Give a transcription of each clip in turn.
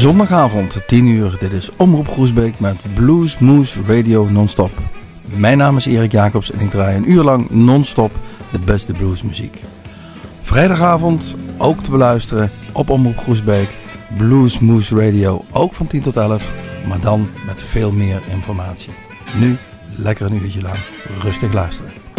Zondagavond, 10 uur. Dit is Omroep Groesbeek met Blues Moose Radio non-stop. Mijn naam is Erik Jacobs en ik draai een uur lang non-stop de beste bluesmuziek. Vrijdagavond ook te beluisteren op Omroep Groesbeek. Blues Moose Radio ook van 10 tot 11, maar dan met veel meer informatie. Nu lekker een uurtje lang rustig luisteren.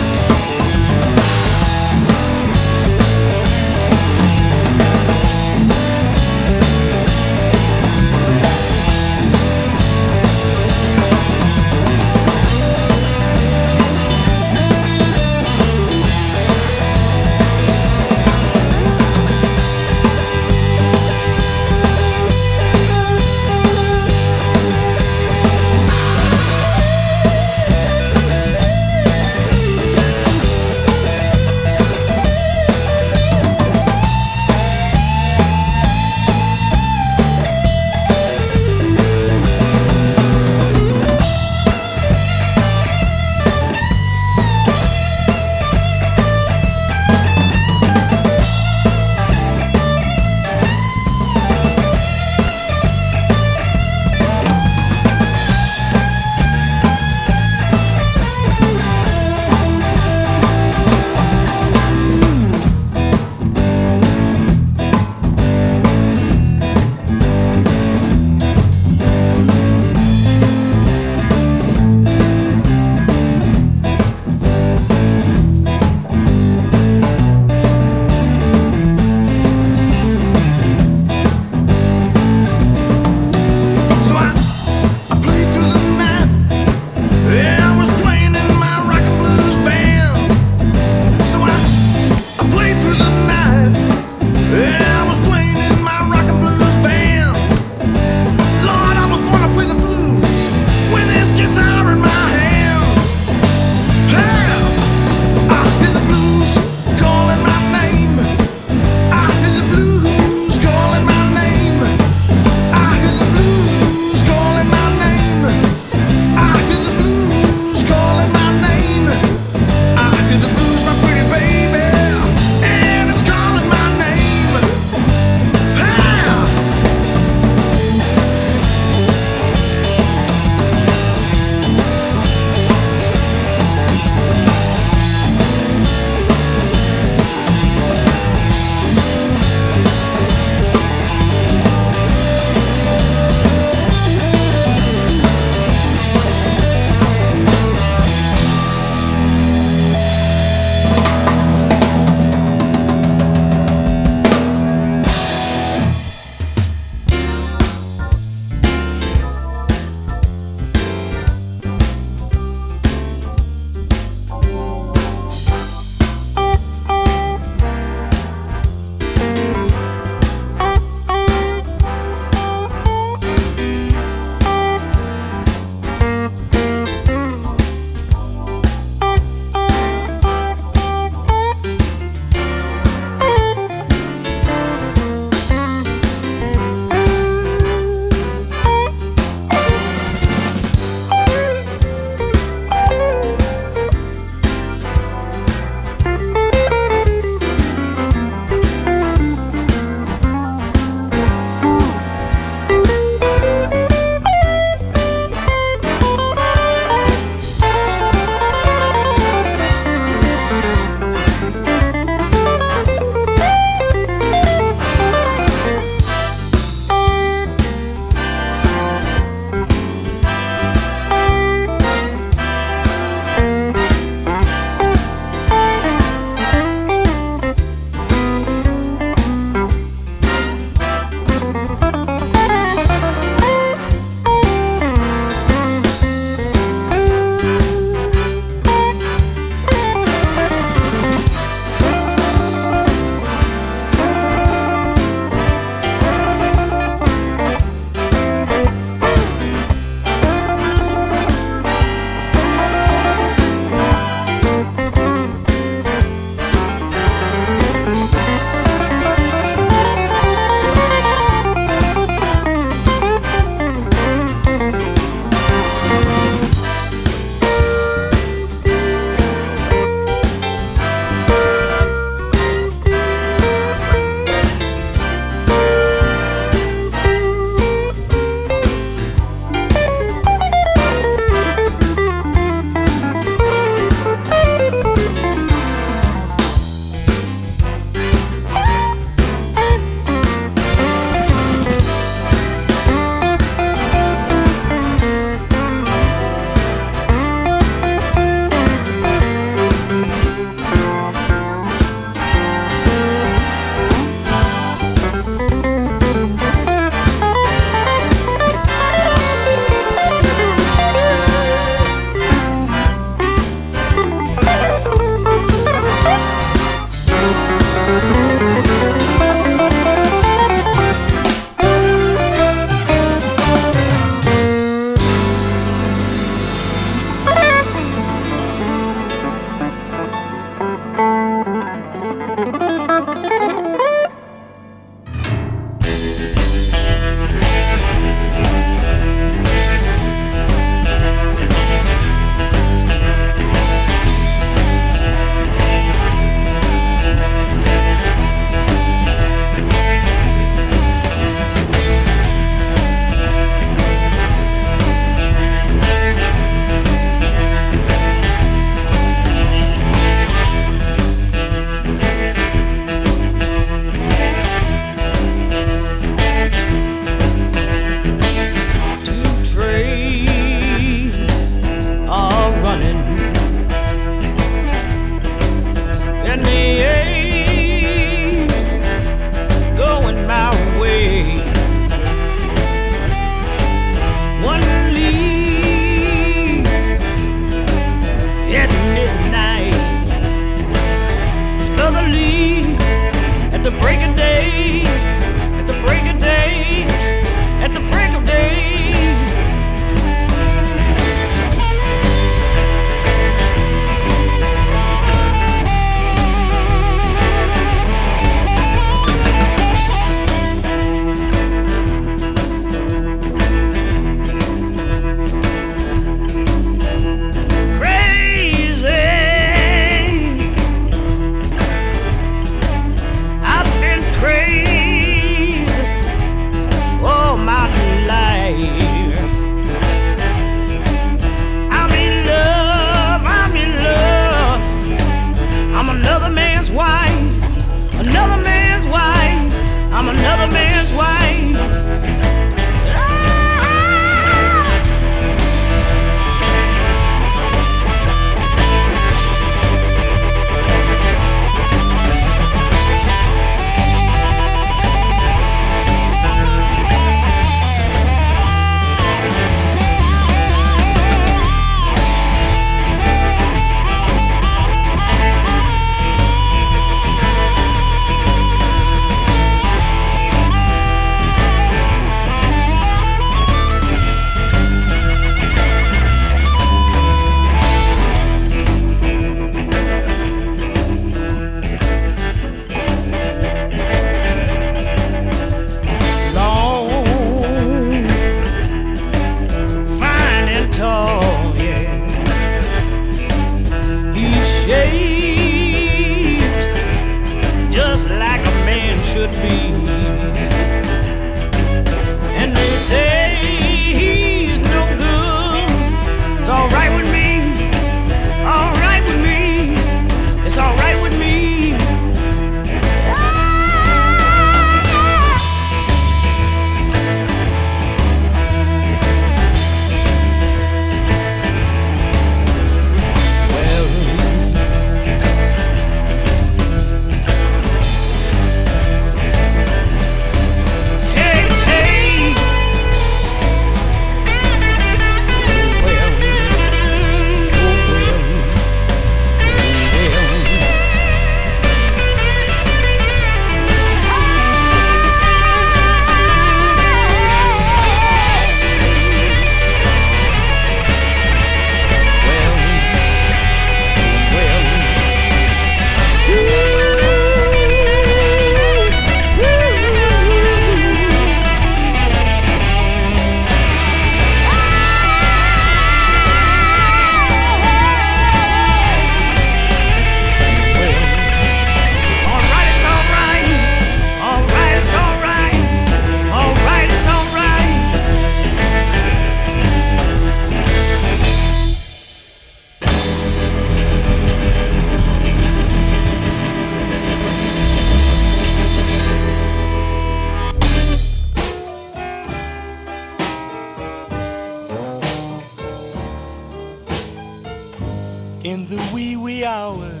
Hours,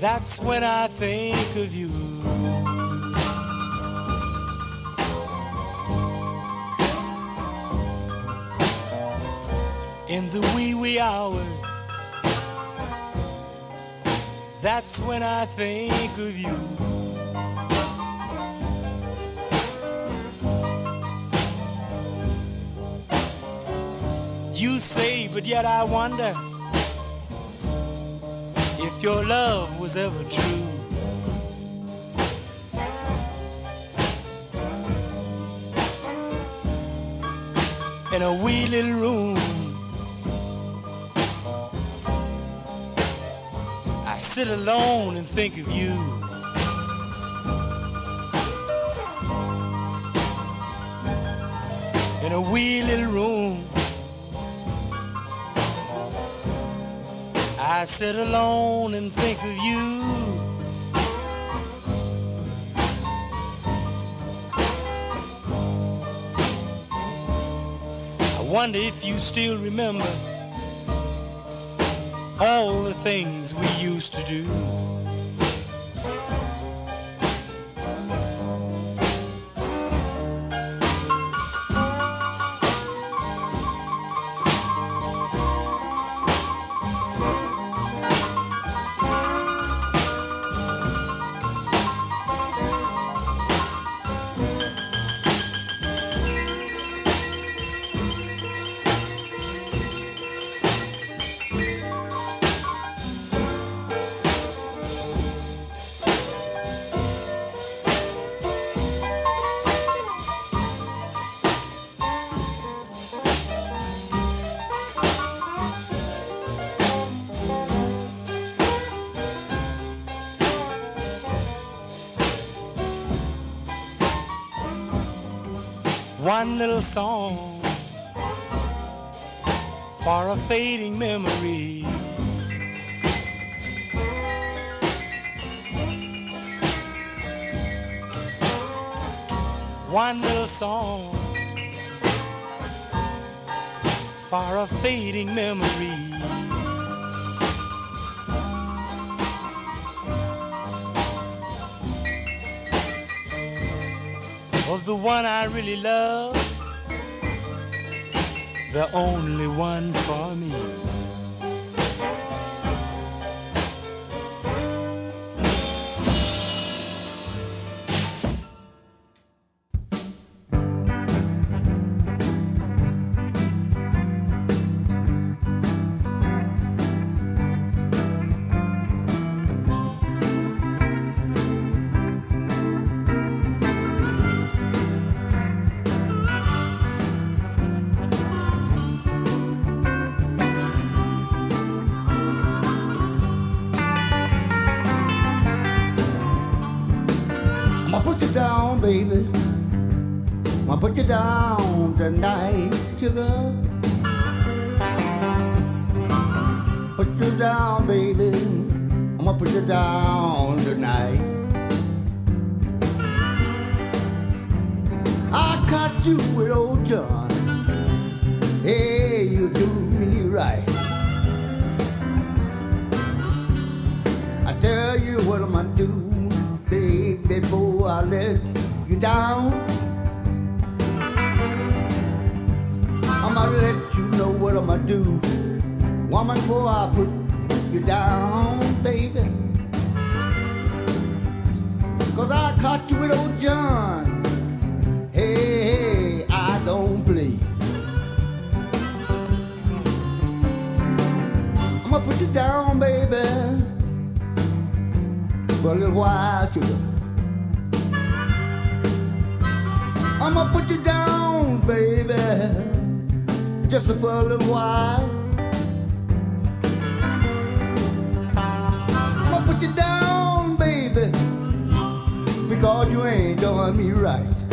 that's when I think of you. In the wee wee hours, that's when I think of you. You say, but yet I wonder if your love was ever true. In a wee little room I sit alone and think of you. I sit alone and think of you. I wonder if you still remember all the things we used to do. One little song for a fading memory. One little song for a fading memory. The one I really love, the only one for me. Tonight, sugar. Put you down, baby. I'm gonna put you down tonight. I caught you with old John. Hey, you do me right. I tell you what I'm gonna do, baby, before I let you down. I'ma let you know what I'ma do. Woman, before I put you down, baby. Cause I caught you with old John. Hey, hey, I don't play. I'ma put you down, baby. For a little while, too. I'ma put you down, baby just for a little while. I'm gonna put you down, baby, because you ain't doing me right.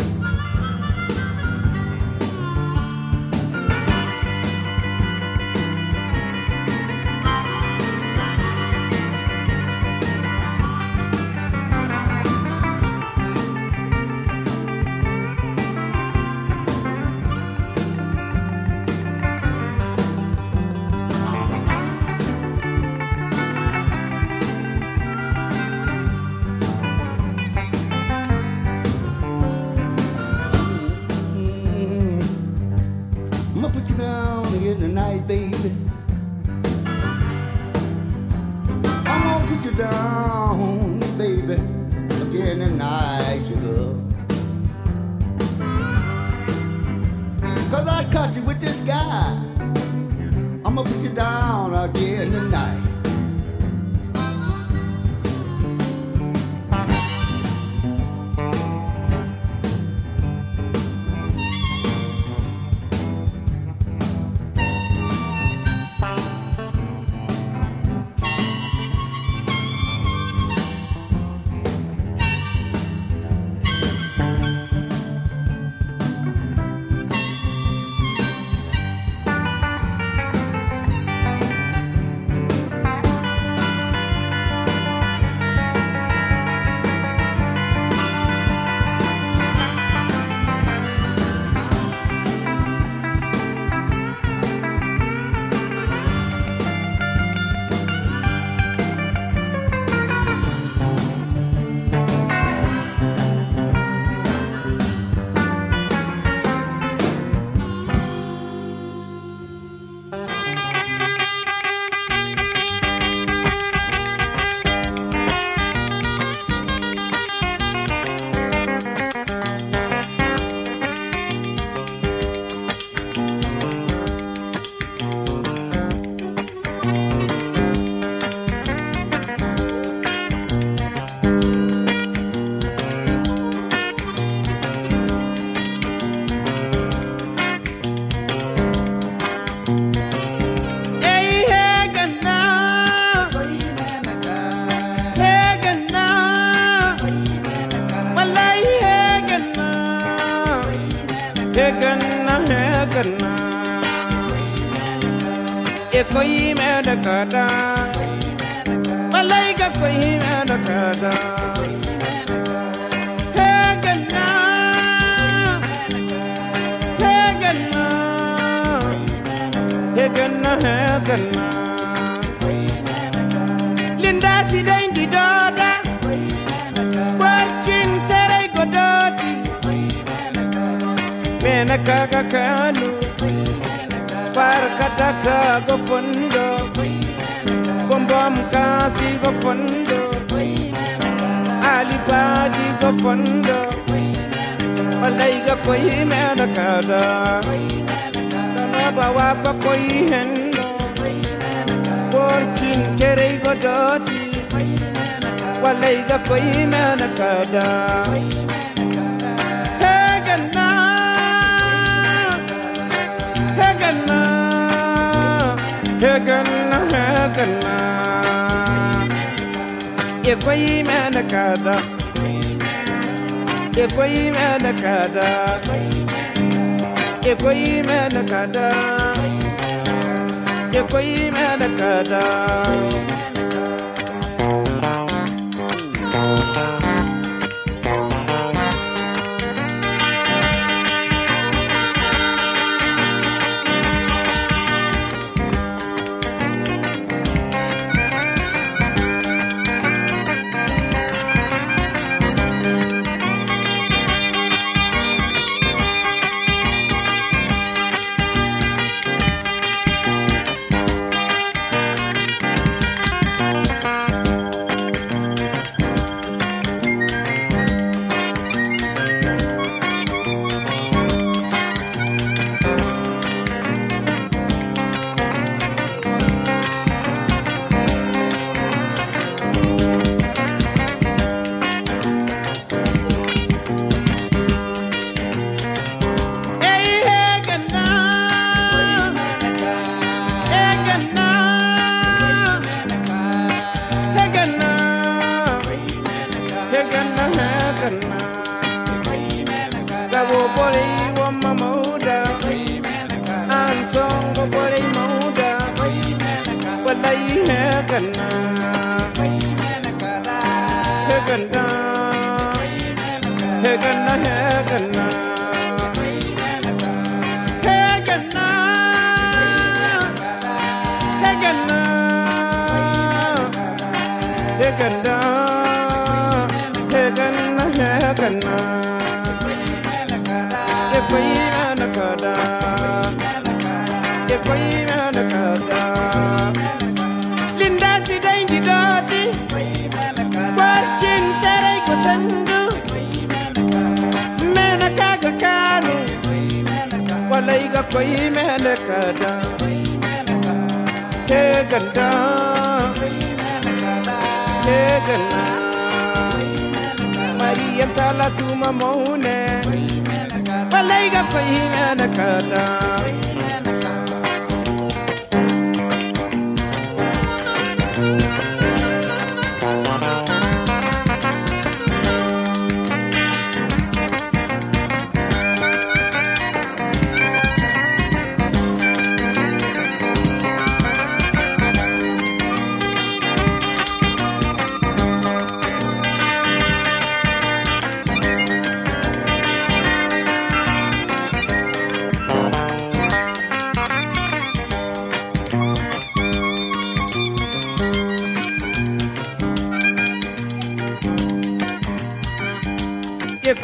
You with this guy. I'ma put you down again tonight. Ekoi me da koi me da kada. Hey, gana. Hey, gana. Hegana, hegana. Linda si kaga kanu. Go Bombom kasi go fondo. Alibadi go fondo. Malaiga koi mena kada. Kanaba wafa koi hendo. Working tere godoti. Walaiga koi mena kada. Heygana. Heygana. Heygana. Heygana. Ekoi mena kada. Ekoi mena kada. Ekoi mena kada. Ekoi mena kada. Hey,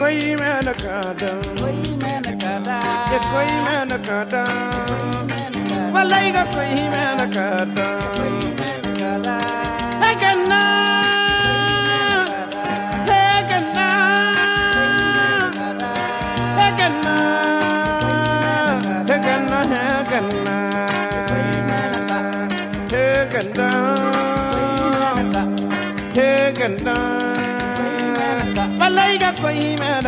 कोई मैं न काटा। कोई मैं न काटा। ये कोई मैं न काटा। मलाई का कोई मैं न काटा।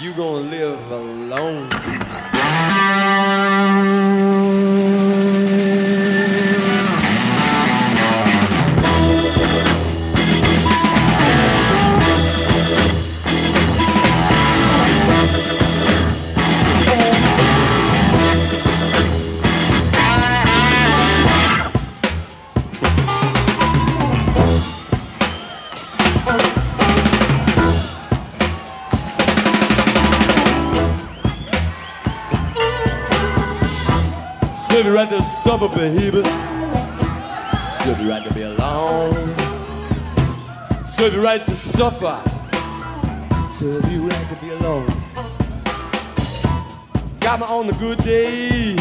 You gonna live alone. Right to suffer, baby. Serve you right to be alone. Serve you right to suffer. Serve you right to be alone. Got me on the good day.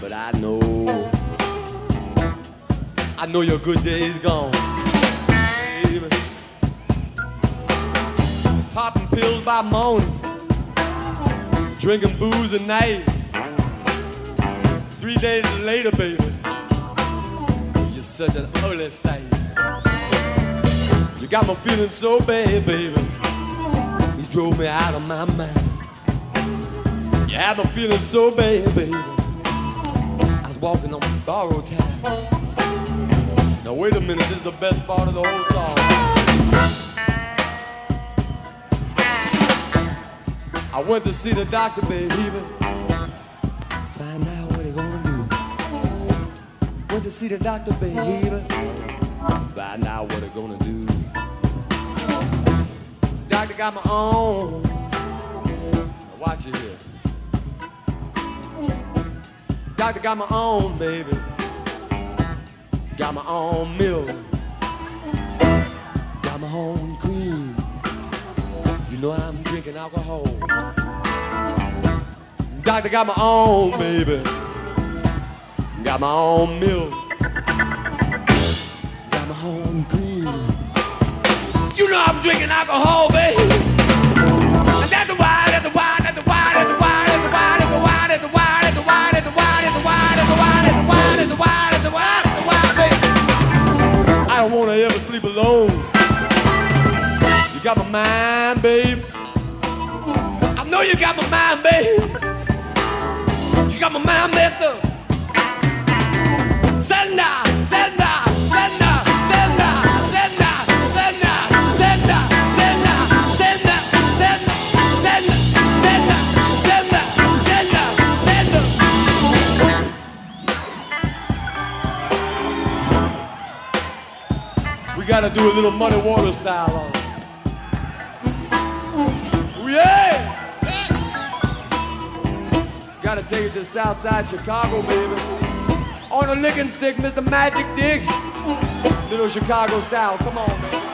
But I know. I know your good day's gone. Baby. Popping pills by morning. Drinking booze at night. Three days later, baby, you're such an ugly sight. You got me feeling so bad, baby. You drove me out of my mind. You had me feeling so bad, baby. I was walking on borrowed time. Now wait a minute, this is the best part of the whole song. I went to see the doctor, baby. To see the doctor, baby. Find out what he gonna do. Doctor got my own. Now watch it here. Doctor got my own, baby. Got my own milk. Got my own cream. You know I'm drinking alcohol. Doctor got my own, baby. Got my own milk. Got my own cream. You know I'm drinking alcohol, baby. And that's that's that's that's that's that's that's that's that's that's that's that's that's baby. I don't wanna ever sleep alone. You got my mind, babe. I know you got my mind, babe. You got my mind messed up. We gotta do a little muddy water style on it. Yeah! Gotta take it to the South Side Chicago, baby. On a licking stick, Mr. Magic Dick. Little Chicago style. Come on, man.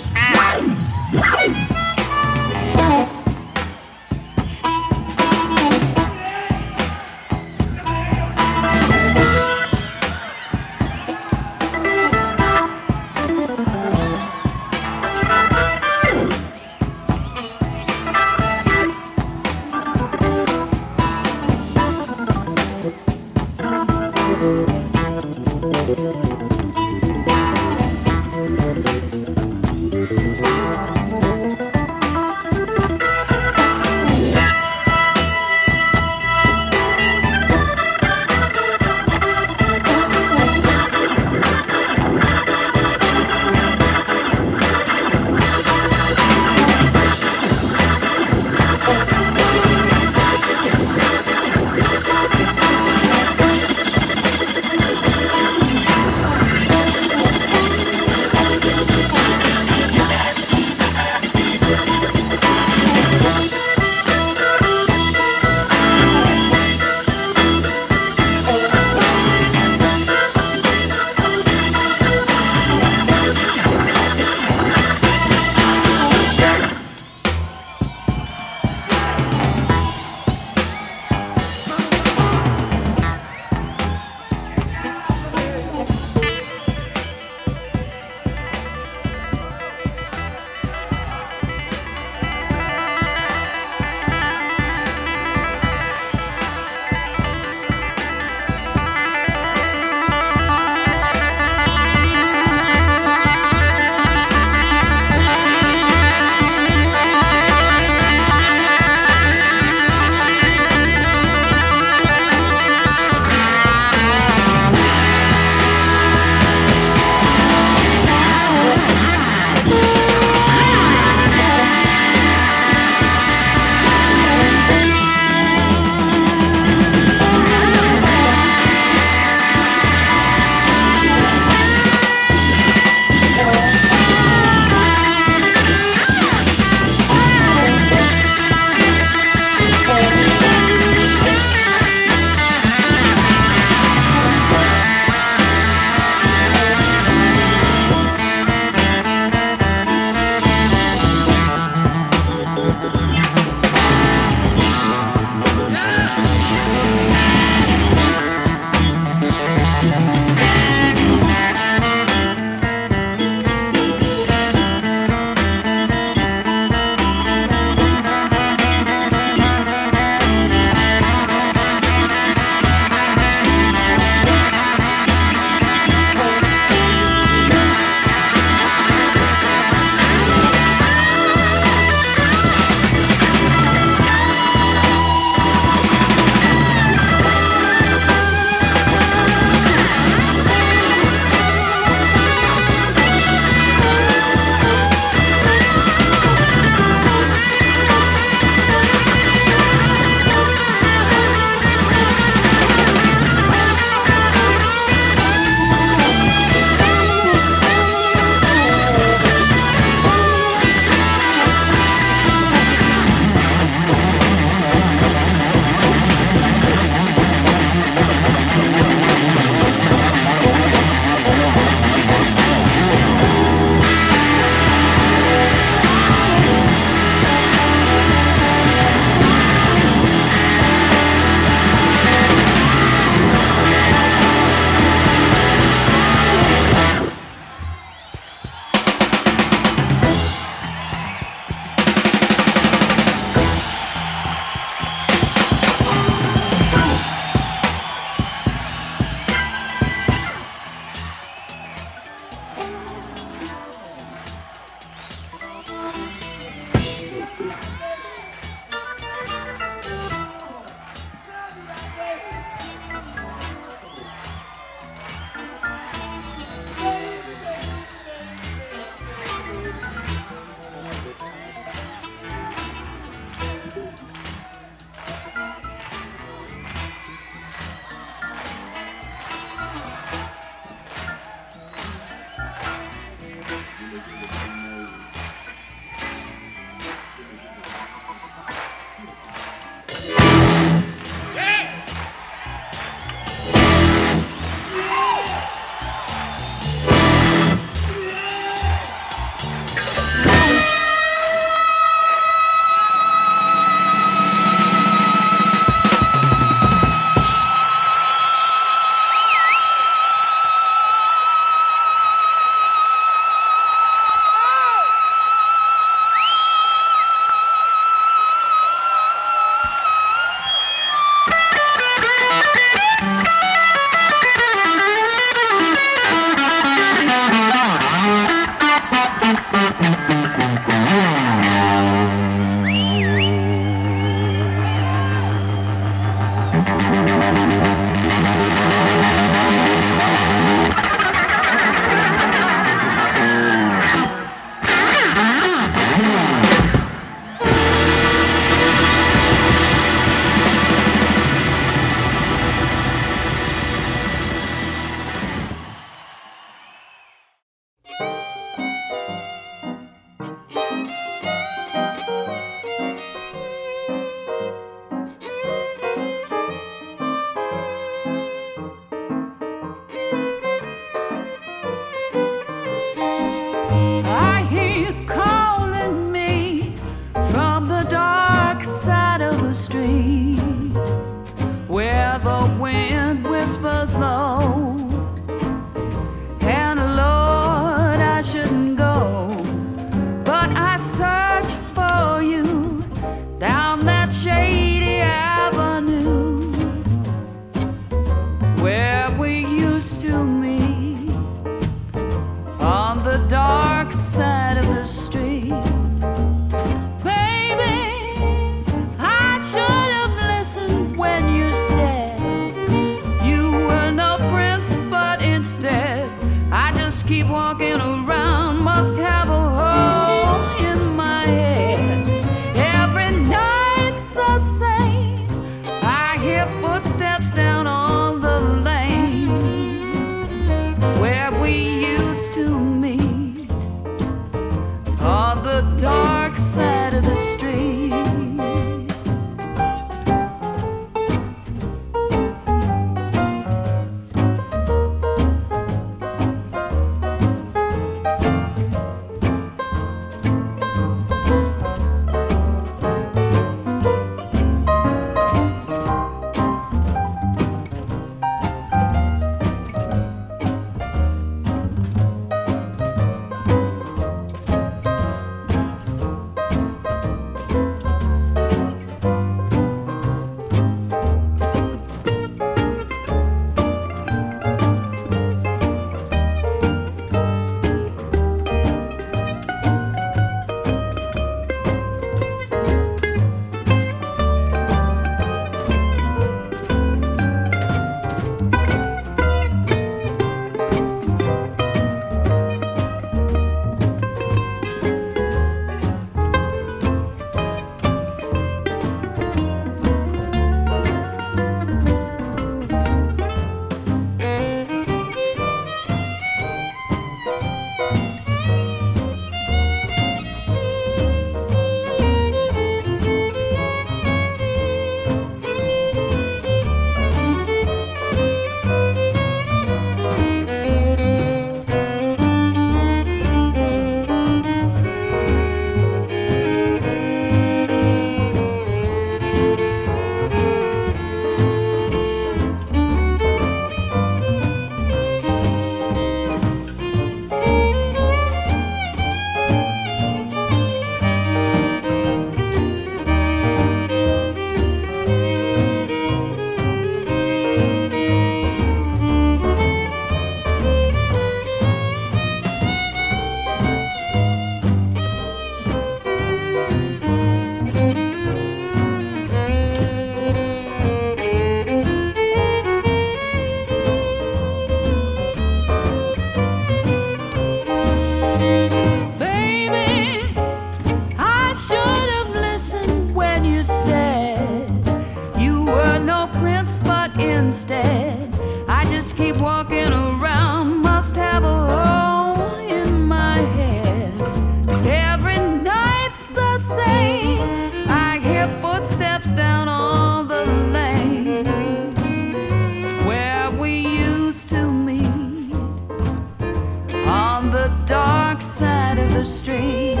The street.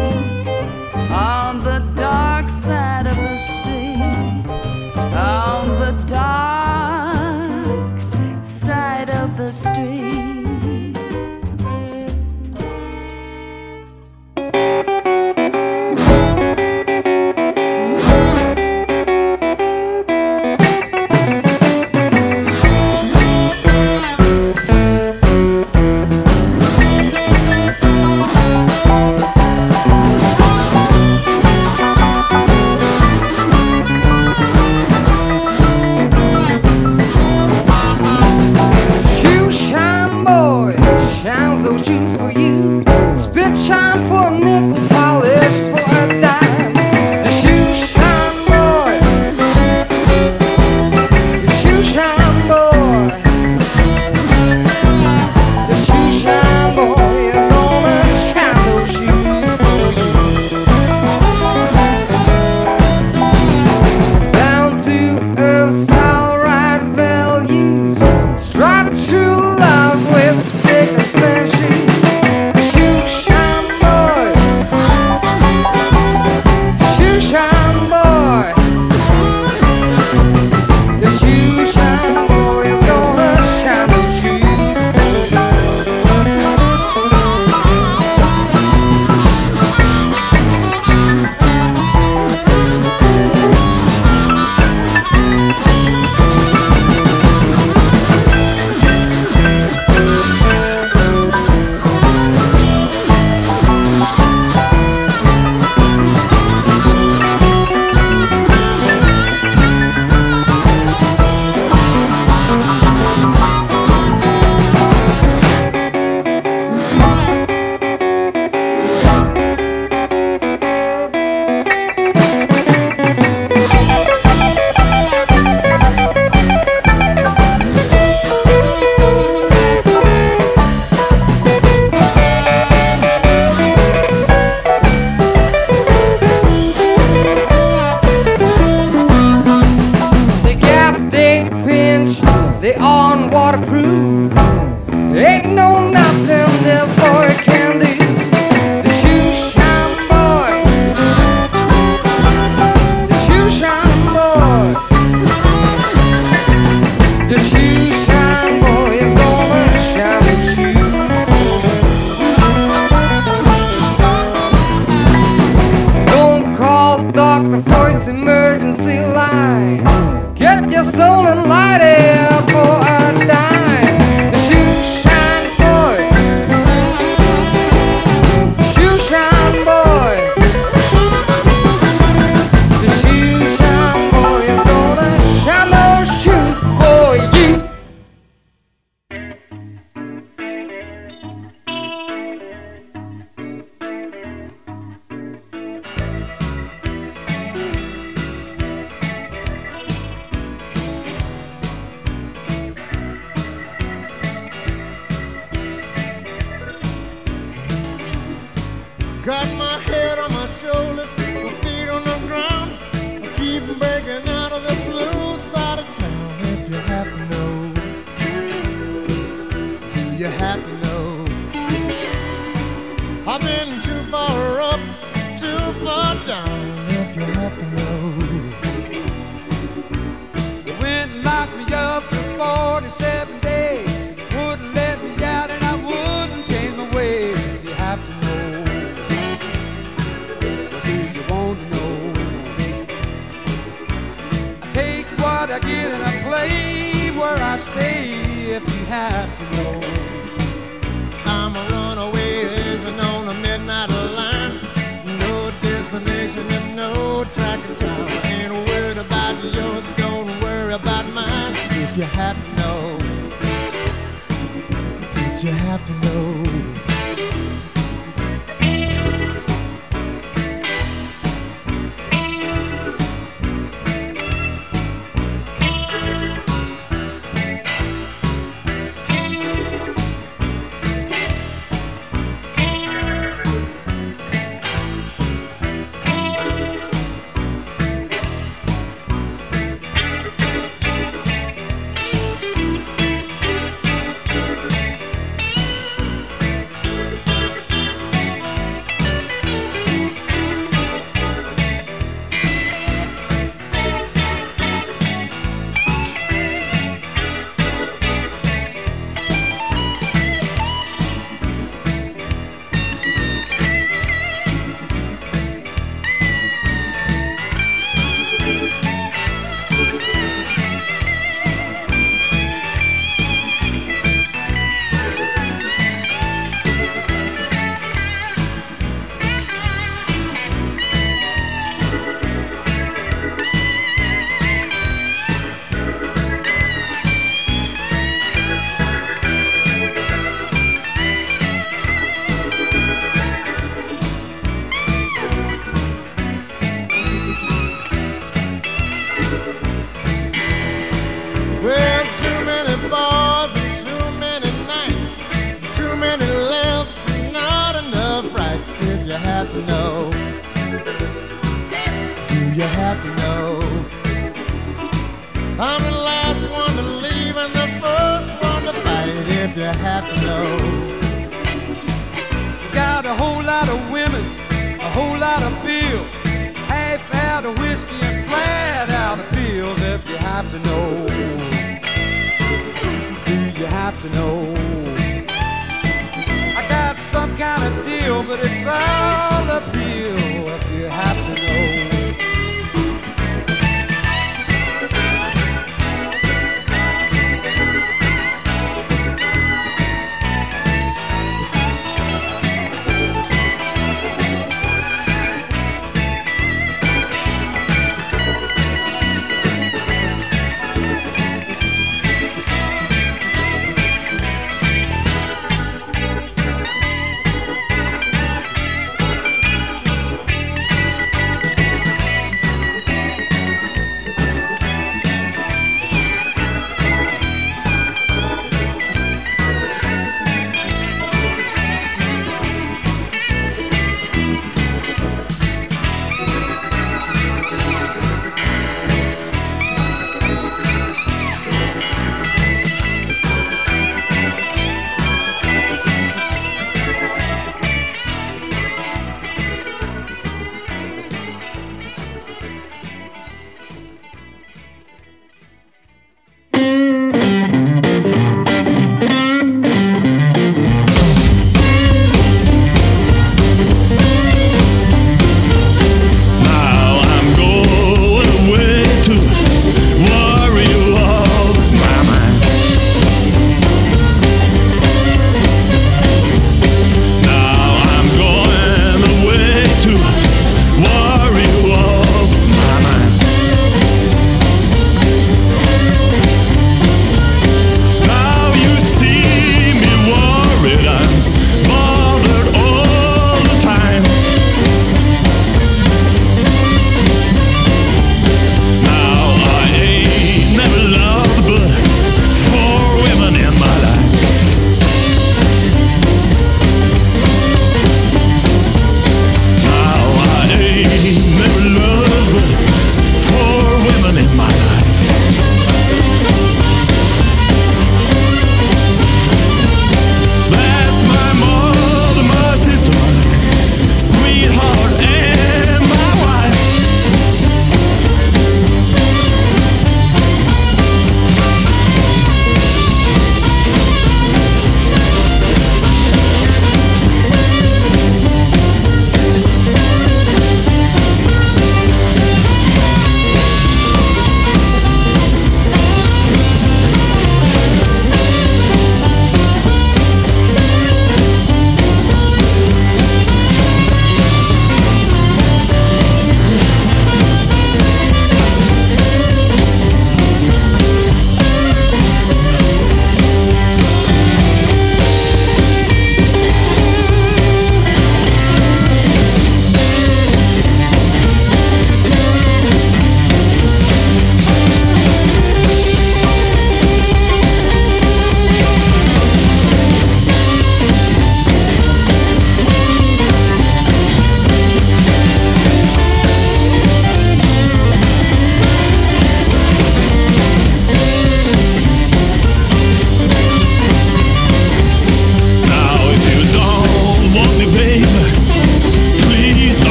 You have to know, since you have to know.